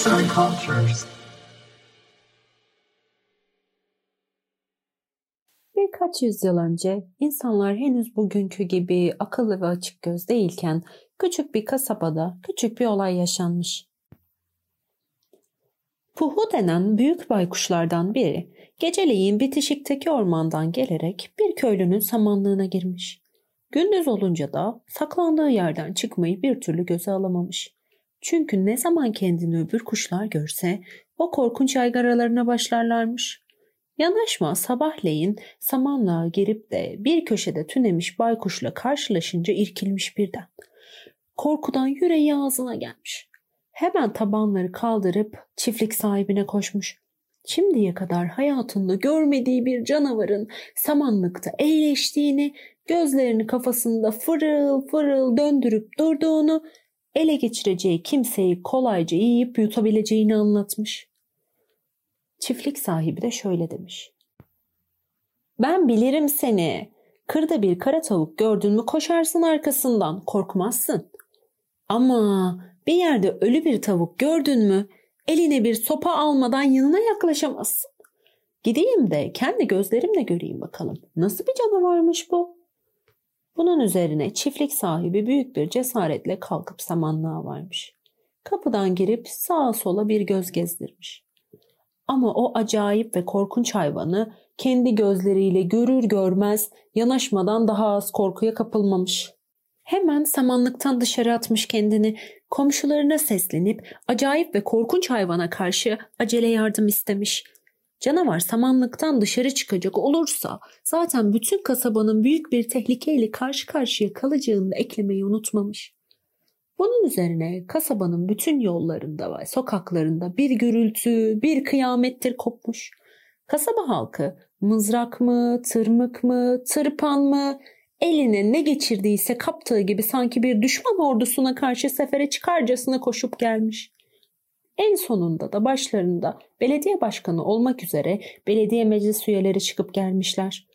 Arts and Cultures. Birkaç yüzyıl önce insanlar henüz bugünkü gibi akıllı ve açık göz değilken küçük bir kasabada küçük bir olay yaşanmış. Puhu denen büyük baykuşlardan biri geceleyin bitişikteki ormandan gelerek bir köylünün samanlığına girmiş. Gündüz olunca da saklandığı yerden çıkmayı bir türlü göze alamamış. Çünkü ne zaman kendini öbür kuşlar görse o korkunç aygaralarına başlarlarmış. Yanaşma sabahleyin samanlığa girip de bir köşede tünemiş baykuşla karşılaşınca irkilmiş birden. Korkudan yüreği ağzına gelmiş. Hemen tabanları kaldırıp çiftlik sahibine koşmuş. Şimdiye kadar hayatında görmediği bir canavarın samanlıkta eğleştiğini, gözlerini kafasında fırıl fırıl döndürüp durduğunu, ele geçireceği kimseyi kolayca yiyip yutabileceğini anlatmış. Çiftlik sahibi de şöyle demiş. Ben bilirim seni. Kırda bir kara tavuk gördün mü koşarsın arkasından, korkmazsın. Ama bir yerde ölü bir tavuk gördün mü eline bir sopa almadan yanına yaklaşamazsın. Gideyim de kendi gözlerimle göreyim bakalım. Nasıl bir canavarmış bu? Bunun üzerine çiftlik sahibi büyük bir cesaretle kalkıp samanlığa varmış. Kapıdan girip sağa sola bir göz gezdirmiş. Ama o acayip ve korkunç hayvanı kendi gözleriyle görür görmez yanaşmadan daha az korkuya kapılmamış. Hemen samanlıktan dışarı atmış kendini. Komşularına seslenip acayip ve korkunç hayvana karşı acele yardım istemiş. Canavar samanlıktan dışarı çıkacak olursa zaten bütün kasabanın büyük bir tehlikeyle karşı karşıya kalacağını eklemeyi unutmamış. Bunun üzerine kasabanın bütün yollarında ve sokaklarında bir gürültü, bir kıyamettir kopmuş. Kasaba halkı mızrak mı, tırmık mı, tırpan mı eline ne geçirdiyse kaptığı gibi sanki bir düşman ordusuna karşı sefere çıkarcasına koşup gelmiş. En sonunda da başlarında belediye başkanı olmak üzere belediye meclis üyeleri çıkıp gelmişler.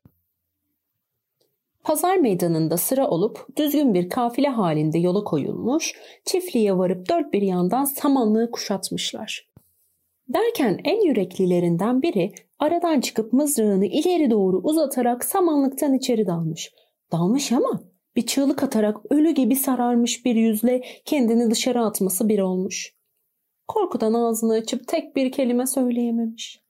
Pazar meydanında sıra olup düzgün bir kafile halinde yola koyulmuş, çiftliğe varıp dört bir yandan samanlığı kuşatmışlar. Derken en yüreklilerinden biri aradan çıkıp mızrağını ileri doğru uzatarak samanlıktan içeri dalmış. Dalmış ama bir çığlık atarak ölü gibi sararmış bir yüzle kendini dışarı atması bir olmuş. Korkudan ağzını açıp tek bir kelime söyleyememiş.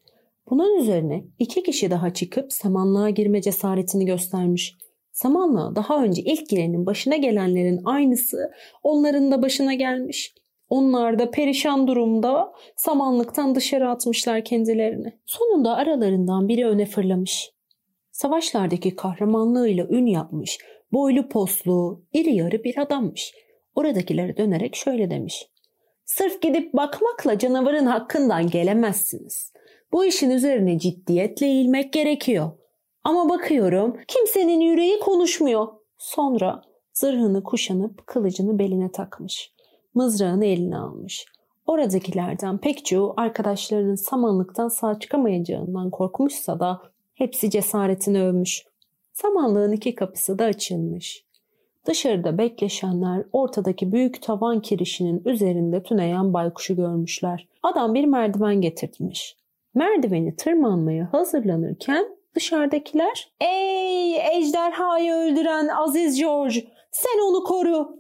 Bunun üzerine iki kişi daha çıkıp samanlığa girme cesaretini göstermiş. Samanlığa daha önce ilk girenin başına gelenlerin aynısı onların da başına gelmiş. Onlar da perişan durumda samanlıktan dışarı atmışlar kendilerini. Sonunda aralarından biri öne fırlamış. Savaşlardaki kahramanlığıyla ün yapmış, boylu poslu, iri yarı bir adammış. Oradakilere dönerek şöyle demiş. Sırf gidip bakmakla canavarın hakkından gelemezsiniz. Bu işin üzerine ciddiyetle eğilmek gerekiyor. Ama bakıyorum kimsenin yüreği konuşmuyor. Sonra zırhını kuşanıp kılıcını beline takmış. Mızrağını eline almış. Oradakilerden pek çoğu arkadaşlarının samanlıktan sağ çıkamayacağından korkmuşsa da hepsi cesaretini övmüş. Samanlığın iki kapısı da açılmış. Dışarıda bekleşenler ortadaki büyük tavan kirişinin üzerinde tüneyen baykuşu görmüşler. Adam bir merdiven getirtmiş. Merdiveni tırmanmaya hazırlanırken dışarıdakiler ''Ey ejderhayı öldüren Aziz George sen onu koru''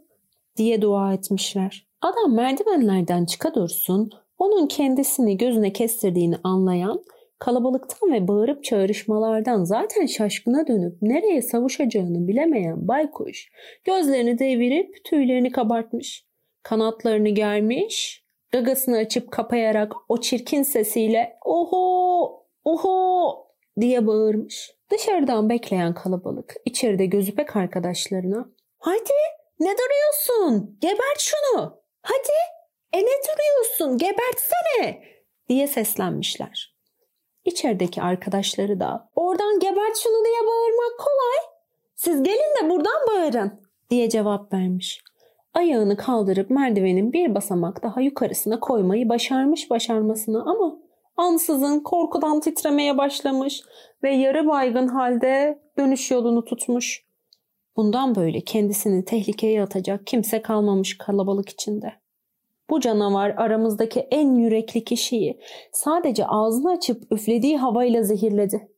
diye dua etmişler. Adam merdivenlerden çıka dursun onun kendisini gözüne kestirdiğini anlayan Kalabalıktan ve bağırıp çağrışmalardan zaten şaşkına dönüp nereye savuşacağını bilemeyen baykuş gözlerini devirip tüylerini kabartmış. Kanatlarını germiş, gagasını açıp kapayarak o çirkin sesiyle oho oho diye bağırmış. Dışarıdan bekleyen kalabalık içeride gözüpek arkadaşlarına hadi ne duruyorsun gebert şunu hadi e ne duruyorsun gebertsene diye seslenmişler. İçerideki arkadaşları da oradan gebert şunu diye bağırmak kolay. Siz gelin de buradan bağırın diye cevap vermiş. Ayağını kaldırıp merdivenin bir basamak daha yukarısına koymayı başarmış başarmasını ama ansızın korkudan titremeye başlamış ve yarı baygın halde dönüş yolunu tutmuş. Bundan böyle kendisini tehlikeye atacak kimse kalmamış kalabalık içinde. Bu canavar aramızdaki en yürekli kişiyi sadece ağzını açıp üflediği havayla zehirledi.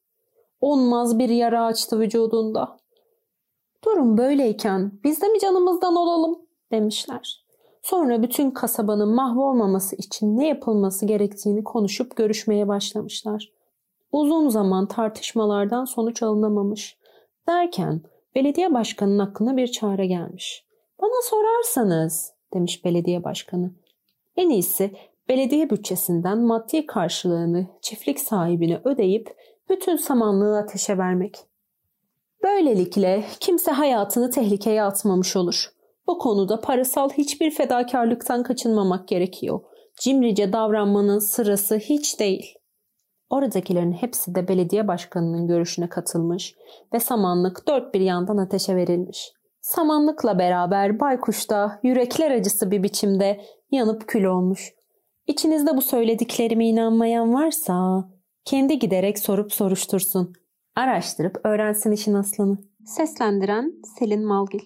Onmaz bir yara açtı vücudunda. Durum böyleyken biz de mi canımızdan olalım demişler. Sonra bütün kasabanın mahvolmaması için ne yapılması gerektiğini konuşup görüşmeye başlamışlar. Uzun zaman tartışmalardan sonuç alınamamış. Derken belediye başkanının aklına bir çare gelmiş. Bana sorarsanız demiş belediye başkanı. En iyisi belediye bütçesinden maddi karşılığını çiftlik sahibine ödeyip bütün samanlığı ateşe vermek. Böylelikle kimse hayatını tehlikeye atmamış olur. Bu konuda parasal hiçbir fedakarlıktan kaçınmamak gerekiyor. Cimrice davranmanın sırası hiç değil. Oradakilerin hepsi de belediye başkanının görüşüne katılmış ve samanlık dört bir yandan ateşe verilmiş. Samanlıkla beraber baykuş da yürekler acısı bir biçimde yanıp kül olmuş. İçinizde bu söylediklerime inanmayan varsa kendi giderek sorup soruştursun. Araştırıp öğrensin işin aslını. Seslendiren Selin Malgil